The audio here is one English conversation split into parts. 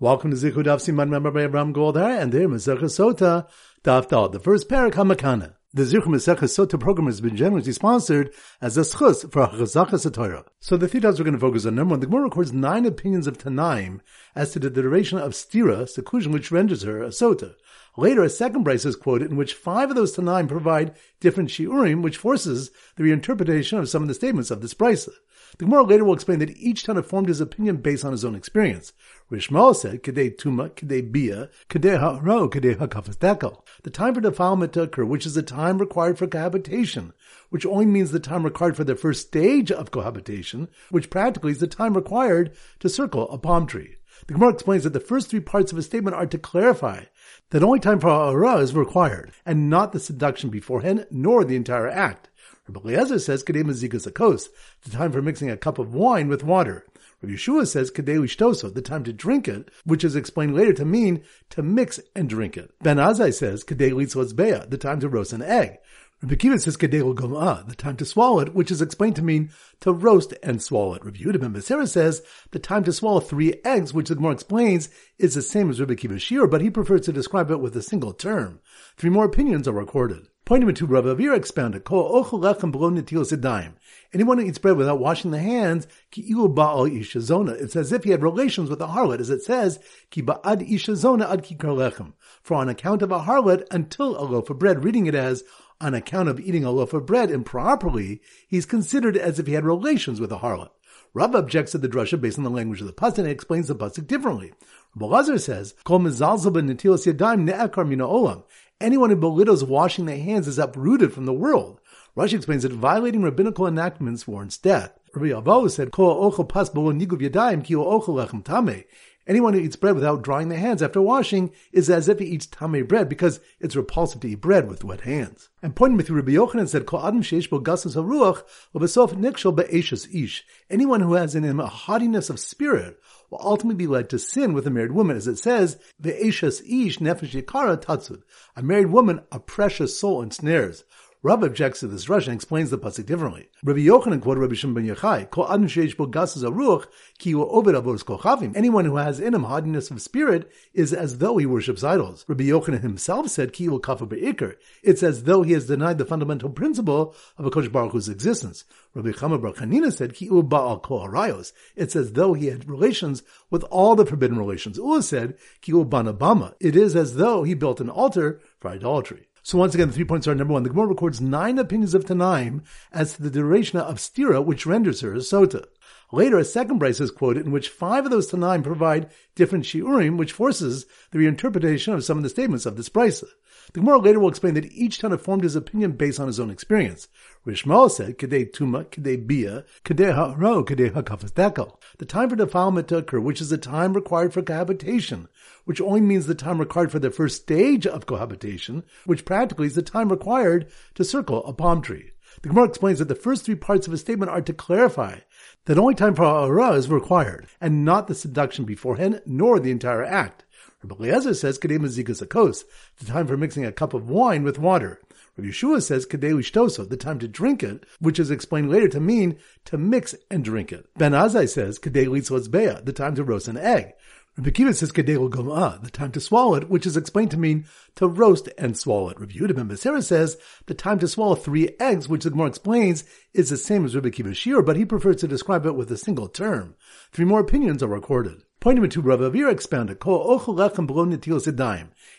Welcome to Zichud Daf Siman by Abraham Goldar and there Masechah Sota Daf Dal, the first parak Hamakana. The Zichud Masechah Sota program has been generously sponsored as a schus for Chazachas Torah. So the three we're going to focus on number one. The Gemara records nine opinions of Tanaim as to the duration of stira, seclusion, which renders her a sota. Later, a second brace is quoted in which five of those Tanaim provide different shiurim, which forces the reinterpretation of some of the statements of this brisa. The Gemara later will explain that each Tana formed his opinion based on his own experience. Rishmael said, Kedei Tuma, Kedei Bia, Kedei Ha'ro, Kedei Ha'kafas. The time for defilement to occur, which is the time required for cohabitation, which only means the time required for the first stage of cohabitation, which practically is the time required to circle a palm tree. The Gemara explains that the first three parts of a statement are to clarify that only time for ha'ara is required, and not the seduction beforehand, nor the entire act. Rabbi Eliezer says, Mazikas Akos, the time for mixing a cup of wine with water. Rabbi Yeshua says, Kedei Lishtoso, the time to drink it, which is explained later to mean to mix and drink it. Ben Azai says, Kedei Litzos the time to roast an egg. Rabbi Kiva says Kedei Gom'a, the time to swallow it, which is explained to mean to roast and swallow it. Rabbi Yehuda ben says the time to swallow three eggs, which the Gemara explains is the same as Rabbi Kiva Shir, but he prefers to describe it with a single term. Three more opinions are recorded. Pointing to Rabbi Avira expounded, Anyone who eats bread without washing the hands, it's as if he had relations with a harlot, as it says, Ki ba'ad ishazona ad For on account of a harlot, until a loaf of bread, reading it as, on account of eating a loaf of bread improperly, he's considered as if he had relations with a harlot. Rav objects to the drasha based on the language of the pasuk and explains the pasuk differently. Rabbi Lazar says, "Kol olam." Anyone who belittles washing their hands is uprooted from the world. Rashi explains that violating rabbinical enactments warrants death. Rabbi Abahu said, "Kol ochel pas yadayim ki lechem tameh." Anyone who eats bread without drying their hands after washing is as if he eats tamei bread because it's repulsive to eat bread with wet hands. And pointing with Rabbi Yochanan said, "Kol adam sheish bo gasus haruach u'besof nikshal be'eshes ish." Anyone who has in him a haughtiness of spirit will ultimately be led to sin with a married woman, as it says, "Ve'eshes ish nefesh yikara tatzud." A married woman, a precious soul ensnares. Rav objects to this rush and explains the pasuk differently. Rabbi Yochanan quoted Rabbi Shimon ben Yochai, "Kol adam sheish bo aruch ki obed avos kochavim." Anyone who has in him hardiness of spirit is as though he worships idols. Rabbi Yochanan himself said, "Ki kafa beikar." It's as though he has denied the fundamental principle of a Kosh Baruch Hu's existence. Rabbi Chama Bar Chanina said, "Ki baal kol arayos." It's as though he had relations with all the forbidden relations. Ula said, "Ki banabama." It is as though he built an altar for idolatry. So once again, the three points are number one. The Gemara records nine opinions of Tanaim as to the duration of stira, which renders her a sota. Later, a second brace is quoted in which five of those Tanaim provide different shiurim, which forces the reinterpretation of some of the statements of this brisa. The Gemara later will explain that each Tana formed his opinion based on his own experience. Rishmael said, Kedei Tuma, Kedei Bia, Kedei Ha'ro, Kedei Ha'kafas Dekel. The time for defilement to occur, which is the time required for cohabitation, which only means the time required for the first stage of cohabitation, which practically is the time required to circle a palm tree. The Gemara explains that the first three parts of a statement are to clarify that only time for ha'ara is required, and not the seduction beforehand, nor the entire act. Rabbi Eliezer says, Kedei mazikas akos, the time for mixing a cup of wine with water. Rabbi Yeshua says, Kedei lishtoso, the time to drink it, which is explained later to mean to mix and drink it. Ben Azai says, Kedei litzos bea, the time to roast an egg. Rabbi Kiva says kedel gom'a, the time to swallow it, which is explained to mean to roast and swallow it. Rabbi Yehuda ben Becerra says the time to swallow three eggs, which the Gemara explains is the same as Rabbi Kiva Shir, but he prefers to describe it with a single term. Three more opinions are recorded. Pointing to Rabbi Avira expounded, Kol ochel lechem below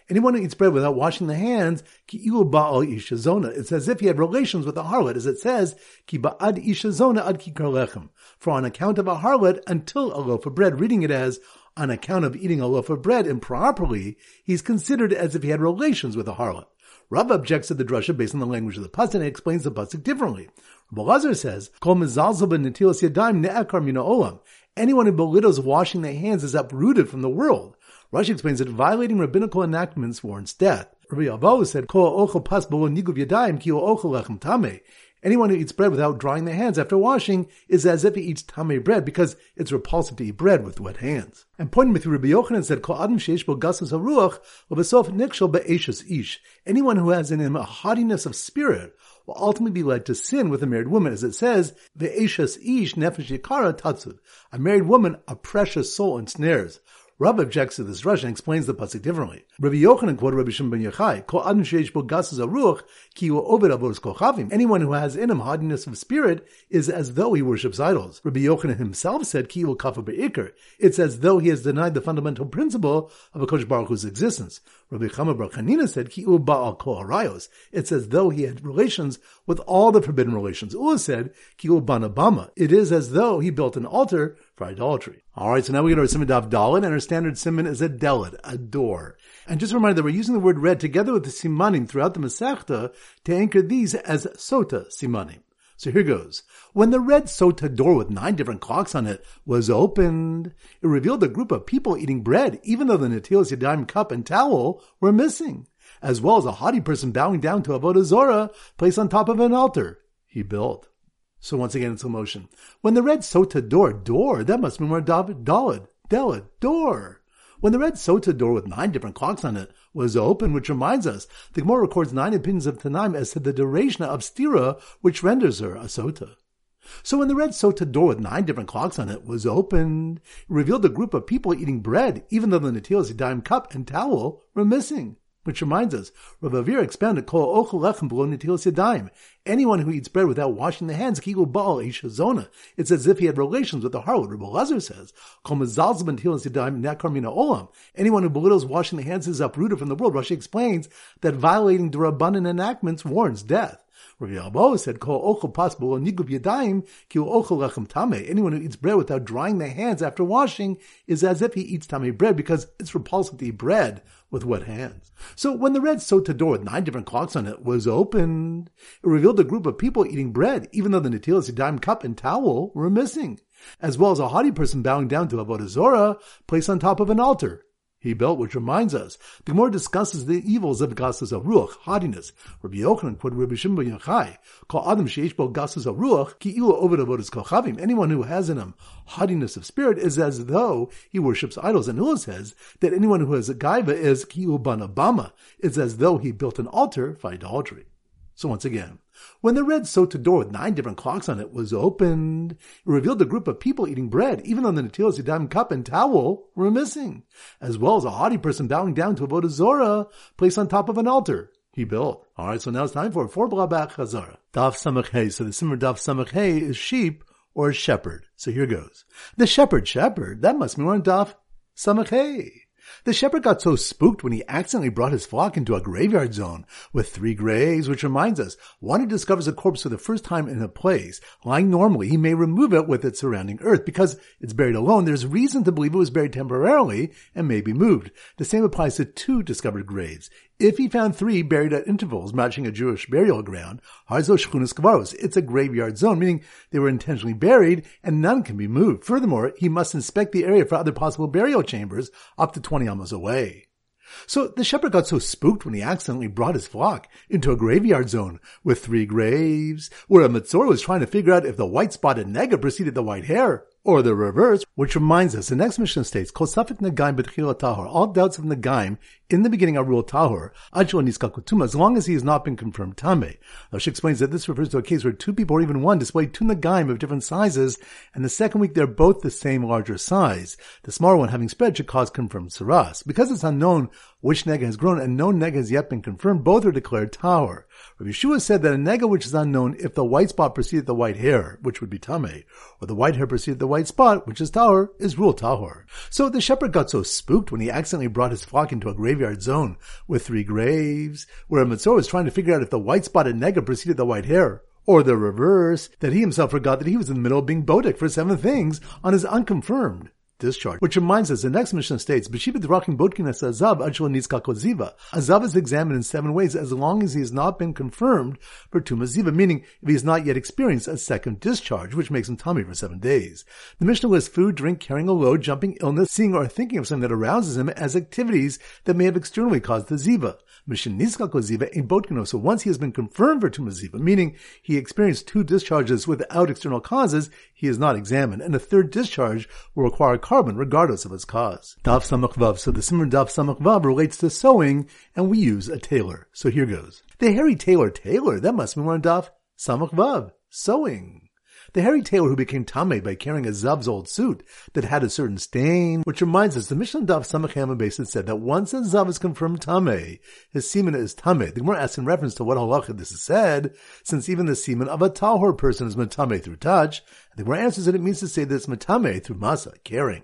Anyone who eats bread without washing the hands, ki ilu ba'al ishazona. It's as if he had relations with a harlot, as it says, ki ba'ad ishazona ad ki lechem. For on account of a harlot, until a loaf of bread, reading it as, on account of eating a loaf of bread improperly, he's considered as if he had relations with a harlot. Rav objects to the drasha based on the language of the pasuk and explains the pasuk differently. Rabbi says, "Kol olam." Anyone who belittles washing their hands is uprooted from the world. Rashi explains that violating rabbinical enactments warrants death. Rabbi Abahu said, "Kol ochel pas yadayim ki ochel lechem tameh." Anyone who eats bread without drying their hands after washing is as if he eats tamei bread because it's repulsive to eat bread with wet hands. And pointing with Rabbi Yochanan said, "Kol adam sheish bo gasas haruach u'besof nikshal be'eshes ish." Anyone who has in him a haughtiness of spirit will ultimately be led to sin with a married woman, as it says, "Ve'eshes ish nefesh yikara tatzud." A married woman, a precious soul ensnares. Rav objects to this rush and explains the pasuk differently. Rabbi Yochanan quoted Rabbi Shimon ben Yochai, "Kol adam sheish bo gasas aruch ki hu oved avos kochavim." Anyone who has in him hardiness of spirit is as though he worships idols. Rabbi Yochanan himself said, "Ki hu kafa beikar." It's as though he has denied the fundamental principle of a Kodesh Baruch Hu's existence. Rabbi Chama Bar Chanina said, "Ki baal kol harayos." It's as though he had relations with all the forbidden relations. Ula said, "Ki banabama." It is as though he built an altar for idolatry. All right, so now we get our Siman Dav Dalit, and our standard Siman is a delit, a door. And just a reminder that we're using the word red together with the simanim throughout the Masechta to anchor these as sota simanim. So here goes. When the red sota door with nine different clocks on it was opened, it revealed a group of people eating bread, even though the Natilas Yadayim cup and towel were missing, as well as a haughty person bowing down to Avodah Zorah placed on top of an altar he built. So once again, it's a motion. When the red sota door, door, that must be more David, Dalid, Dalid, door. When the red sota door with nine different clocks on it was open, which reminds us, the Gemara records nine opinions of Tanaim as to the duration of stira, which renders her a sota. So when the red sota door with nine different clocks on it was opened, it revealed a group of people eating bread, even though the Natilas Yadayim cup and towel were missing. Which reminds us, Rav Avir expounded, Kol ochel lechem yadayim. Anyone who eats bread without washing the hands, kigu baal ishazona. It's as if he had relations with the harlot. Rabbi Lazar says, Kol yadayim olam. Anyone who belittles washing the hands is uprooted from the world. Rashi explains that violating the Rabbanan enactments warrants death. Rabbi Abahu said, "Kol ochel possible nigub yadayim ki ochel lechem tame." Anyone who eats bread without drying their hands after washing is as if he eats tame bread because it's repulsive to eat bread with wet hands. So when the red sota door with nine different clocks on it was opened, it revealed a group of people eating bread, even though the Natilas Yadayim cup and towel were missing, as well as a haughty person bowing down to Avodah Zorah placed on top of an altar he built, which reminds us, the Gemara discusses the evils of gases of ruach, haughtiness. Rabbi Yochanan quoted Rabbi Shimon Yochai, call Adam sheish bo gases of ruach, ki ilu over avodas kochavim. Anyone who has in him haughtiness of spirit is as though he worships idols. And Ula says that anyone who has a gaiva is ki banabama, is as though he built an altar for idolatry. So once again, when the red sota door with nine different clocks on it was opened, it revealed a group of people eating bread, even though the Natilas Yadayim cup and towel were missing, as well as a haughty person bowing down to a Zorah placed on top of an altar he built. All right, so now it's time for four blabach chazara. Daf samach hey. So the siman daf samach hey is sheep or shepherd. So here goes. The shepherd, shepherd. That must be one daf samach hey. The shepherd got so spooked when he accidentally brought his flock into a graveyard zone with three graves, which reminds us, one who discovers a corpse for the first time in a place, lying normally, he may remove it with its surrounding earth. Because it's buried alone, there's reason to believe it was buried temporarily and may be moved. The same applies to two discovered graves. If he found three buried at intervals matching a Jewish burial ground, it's a graveyard zone, meaning they were intentionally buried and none can be moved. Furthermore, he must inspect the area for other possible burial chambers up to 20 amos away. So the shepherd got so spooked when he accidentally brought his flock into a graveyard zone with three graves, where a Mitzor was trying to figure out if the white spotted nega preceded the white hair, or the reverse, which reminds us, the next Mishnah states, Kosafik Nagaim Betchila Tahor, all doubts of Nagaim in the beginning are ruled Tahor, Niskakutuma, as long as he has not been confirmed Tame. Now she explains that this refers to a case where two people or even one display two Nagaim of different sizes, and the second week they're both the same larger size. The smaller one having spread should cause confirmed Saras. Because it's unknown which nega has grown and no nega has yet been confirmed, both are declared Tahor. Rabbi Yeshua said that a nega which is unknown, if the white spot preceded the white hair, which would be tame, or the white hair preceded the white spot, which is tahor, is rule tahor. So the shepherd got so spooked when he accidentally brought his flock into a graveyard zone with three graves, where a Mitzor was trying to figure out if the white spotted nega preceded the white hair, or the reverse, that he himself forgot that he was in the middle of being bodek for seven things on his unconfirmed discharge. Which reminds us, the next Mishnah states, B'shiva Drachim Bodkinas Azav Achel Nizkakoziva. Azav is examined in seven ways as long as he has not been confirmed for Tumaziva, meaning if he has not yet experienced a second discharge, which makes him tummy for seven days. The Mishnah lists food, drink, carrying a load, jumping, illness, seeing or thinking of something that arouses him as activities that may have externally caused the Ziva. So once he has been confirmed for Tumaziva, meaning he experienced two discharges without external causes, he is not examined, and a third discharge will require korban regardless of its cause. Daf Samach Vav. So the Siman Daf Samach Vav relates to sewing, and we use a tailor. So here goes. The hairy tailor, tailor, that must be one Daf Samach Vav. Sewing. The hairy tailor who became Tame by carrying a Zav's old suit that had a certain stain, which reminds us the Mishnah Daf Samacham Basin said that once a Zav is confirmed Tame, his semen is Tame. The Gemara asks in reference to what halacha this is said, since even the semen of a Tahor person is Matame through touch, the Gemara answers that it means to say that it's Matame through Masa, caring.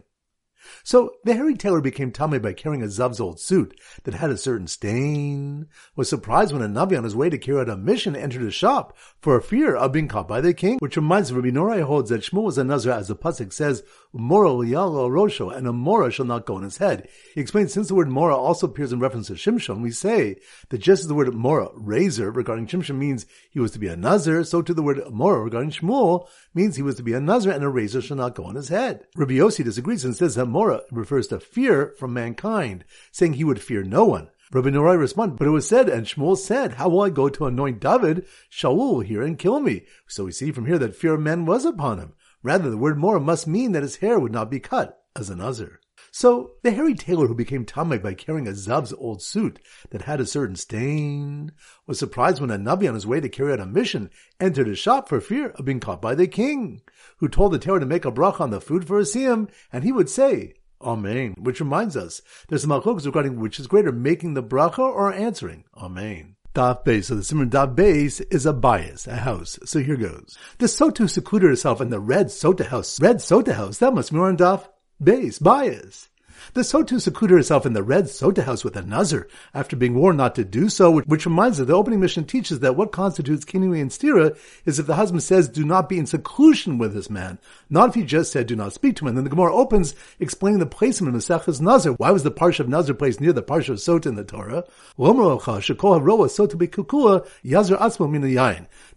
So the hairy tailor became Tame by carrying a Zav's old suit that had a certain stain, was surprised when a Navi on his way to carry out a mission entered his shop for fear of being caught by the king, which reminds Rabbi Nehorai holds that Shmuel was a Nazir as the Pasuk says, Mora liyalo rosho, and a Mora shall not go on his head. He explains since the word Mora also appears in reference to Shimshon, we say that just as the word Mora, razor, regarding Shimshon means he was to be a Nazir, so to the word Mora regarding Shmuel means he was to be a Nazir and a razor shall not go on his head. Rabbi Yossi disagrees and says that Mora refers to fear from mankind, saying he would fear no one. Rabbi Nehorai responded, but it was said, and Shmuel said, how will I go to anoint David? Shaul will hear and kill me. So we see from here that fear of men was upon him. Rather, the word Mora must mean that his hair would not be cut as a Nazir. So the hairy tailor who became Tameh by carrying a Zav's old suit that had a certain stain was surprised when a Navi on his way to carry out a mission entered his shop for fear of being caught by the king, who told the tailor to make a bracha on the food for a siyum, and he would say, Amen. Which reminds us, there's some halachos regarding which is greater, making the bracha or answering. Amen. Daf base. So the Siman Daf base is a bias, a house. So here goes. The Sota secluded herself in the red Sota house. Red Sota house. That must be on Daf base, bias. The Sota secluded herself in the red Sota house with a Nazir after being warned not to do so, which reminds us the opening Mishnah teaches that what constitutes kinui and stira is if the husband says, do not be in seclusion with this man, not if he just said, do not speak to him. And then the Gemara opens explaining the placement of Maseches Nazir. Why was the Parsha of Nazir placed near the Parsha of Sota in the Torah?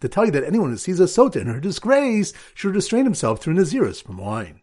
To tell you that anyone who sees a Sota in her disgrace should restrain himself through Naziris from wine.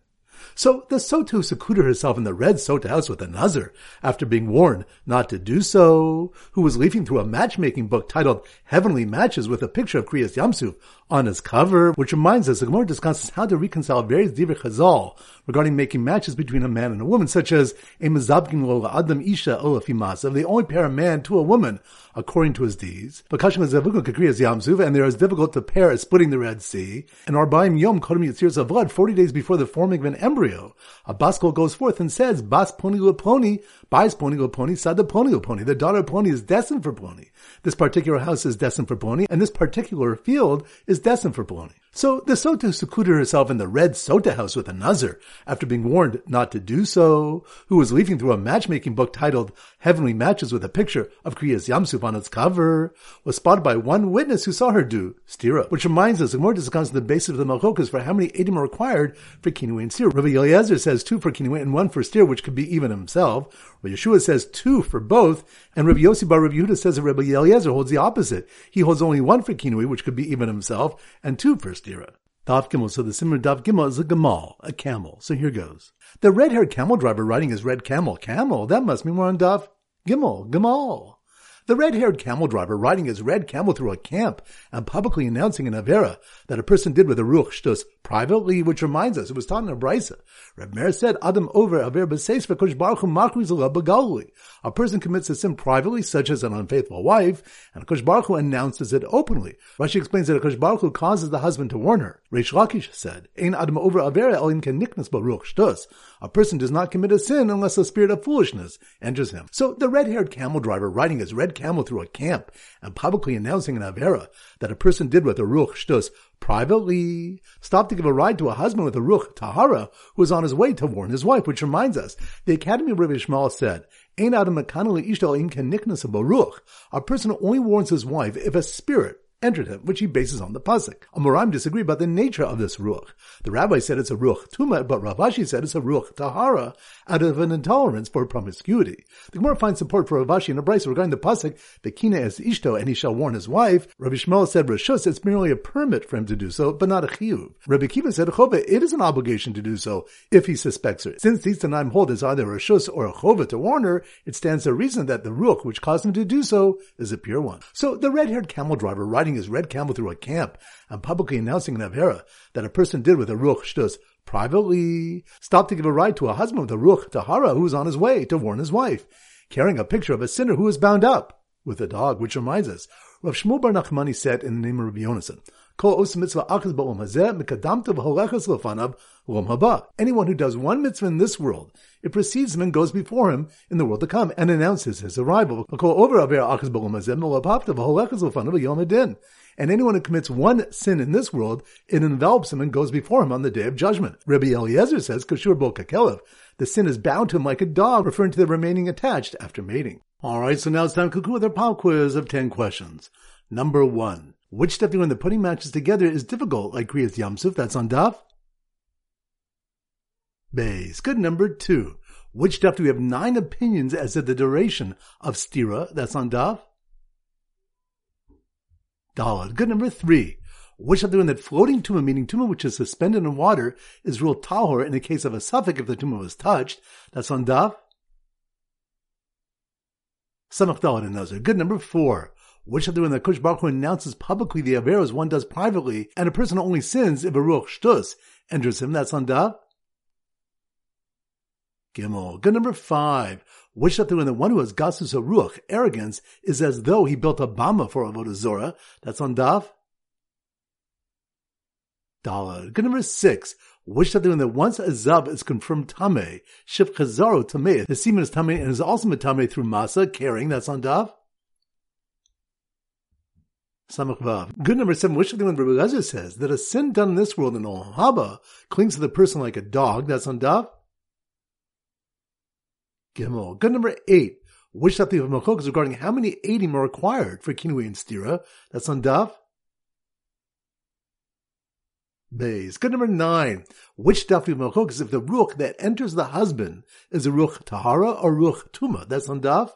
So the Sota secluded herself in the red Sota house with a Nazir after being warned not to do so, who was leafing through a matchmaking book titled Heavenly Matches with a picture of Kriyas Yamsuf on his cover, which reminds us the Gemara discusses how to reconcile various divrei chazal regarding making matches between a man and a woman, such as a mezabkin lo adam isha olafimasav, they only pair a man to a woman according to his deeds. And there is difficult to pair as splitting the Red Sea. And Arbaim Yom Kodem of blood, 40 days before the forming of an embryo. A baskol goes forth and says, Bas poni leponi, Bais poni leponi, Sada poni Pony. The daughter of Poni is destined for Pony. This particular house is destined for Pony, and this particular field is destined for Pony. So the Sota secluded herself in the red Sota house with a Nazir after being warned not to do so, who was leafing through a matchmaking book titled Heavenly Matches with a picture of Kriyas Yamsuf on its cover, was spotted by one witness who saw her do stira, which reminds us, the more discusses the basis of the Malchokas for how many edim are required for Kinui and stira. Rabbi Eliezer says two for Kinui and one for stira, which could be even himself. Rabbi Yeshua says two for both, and Rabbi Yossi Bar Rabbi Yehuda says that Rabbi Eliezer holds the opposite. He holds only one for Kinui, which could be even himself, and two for stira. Daf Gimel. So the Siman Daf Gimel is a Gamal, a camel. So here goes. The red-haired camel driver riding his red camel. Camel. That must be more on Daf Gimel. Gamal. The red-haired camel driver riding his red camel through a camp and publicly announcing an Avera that a person did with a Ruach Shtus privately, which reminds us, it was taught in a Brisa. Reb Meir said, Adam over Aver B'seis V'kosh Baruch Hu. A person commits a sin privately, such as an unfaithful wife, and Kosh Baruch Hu announces it openly. Rashi explains that Kosh Baruch Hu causes the husband to warn her. Reish Lakish said, Ein Adam over Avera Ken Niknas Baruch Shtus. A person does not commit a sin unless a spirit of foolishness enters him. So the red-haired camel driver riding his red camel through a camp and publicly announcing an Avera that a person did with a Ruach Shtus privately stopped to give a ride to a husband with a Ruach Tahara who was on his way to warn his wife, which reminds us, the Academy of Rabbi Ishmael said, Ein Adam mekanali ishtal im keniknas baruch. A person only warns his wife if a spirit entered him, which he bases on the pasuk. Amoraim disagree about the nature of this ruach. The rabbi said it's a ruach tuma, but Rav Ashi said it's a ruach tahara out of an intolerance for promiscuity. The Gemara finds support for Rav Ashi in a regarding the pasuk "Bekina es ishto," and he shall warn his wife. Rabbi Shmuel said Rishus, it's merely a permit for him to do so, but not a chiyuv. Rabbi Kiva said chova, it is an obligation to do so if he suspects her. Since these Tanaim hold is either a shus or a chova to warn her, it stands to reason that the ruach which caused him to do so is a pure one. So the red-haired camel driver riding riding his red camel through a camp and publicly announcing an Avera that a person did with a Ruach Shtus privately stopped to give a ride to a husband with a Ruach Tahara who was on his way to warn his wife, carrying a picture of a sinner who was bound up with a dog, which reminds us, Rav Shmuel Bar Nachmani said in the name of Rabbi Yonasan, Anyone who does one mitzvah in this world, it precedes him and goes before him in the world to come and announces his arrival. And anyone who commits one sin in this world, it envelops him and goes before him on the day of judgment. Rabbi Eliezer says, Kashur bo kakelev, the sin is bound to him like a dog, referring to the remaining attached after mating. Alright, so now it's time to conclude with our pop quiz of 10 questions. Number one. Which step do we when the putting matches together is difficult, like Kriyas Yamsuf, that's on Daf? Base. Good number two. Which stuff do we have nine opinions as to the duration of stira, that's on Daf? Dalad. Good number three. Which of the one that floating tumor, meaning tumor which is suspended in water, is ruled tahor in the case of a safek if the tumor was touched? That's on daf. Samach Dalad and Nazar. Good number four. Which of the Kush Baruch Hu announces publicly the averos one does privately, and a person only sins if a ruach shtus enters him? That's on daf. Gimel. Good number five. Wish that when the one who has gasus ruach, arrogance, is as though he built a bama for avodah zora. That's on daf. Dalad. Good number six. Wish that when the once a zav is confirmed tame, shif chazaro tame, the semen is tame and is also tame through masa, caring. That's on daf. Good number seven. Wish that when Rabbi Lezer says that a sin done in this world in Ohaba clings to the person like a dog. That's on daf. Gimel. Good number eight. Which of Machok is regarding how many Eidim are required for Kinui and Stira. That's on Daf. Bays. Good number nine. Which Daf of Machok is if the Ruach that enters the husband is a Ruach Tahara or Ruach Tuma. That's on Daf.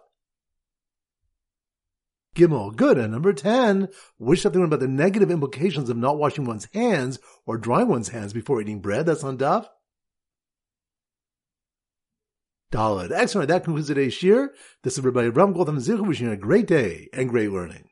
Gimel. Good. And number 10, which something about the negative implications of not washing one's hands or drying one's hands before eating bread. That's on Daf. Daled. Excellent. That concludes today's shir. This is everybody Ram Gotham Zichu wishing you a great day and great learning.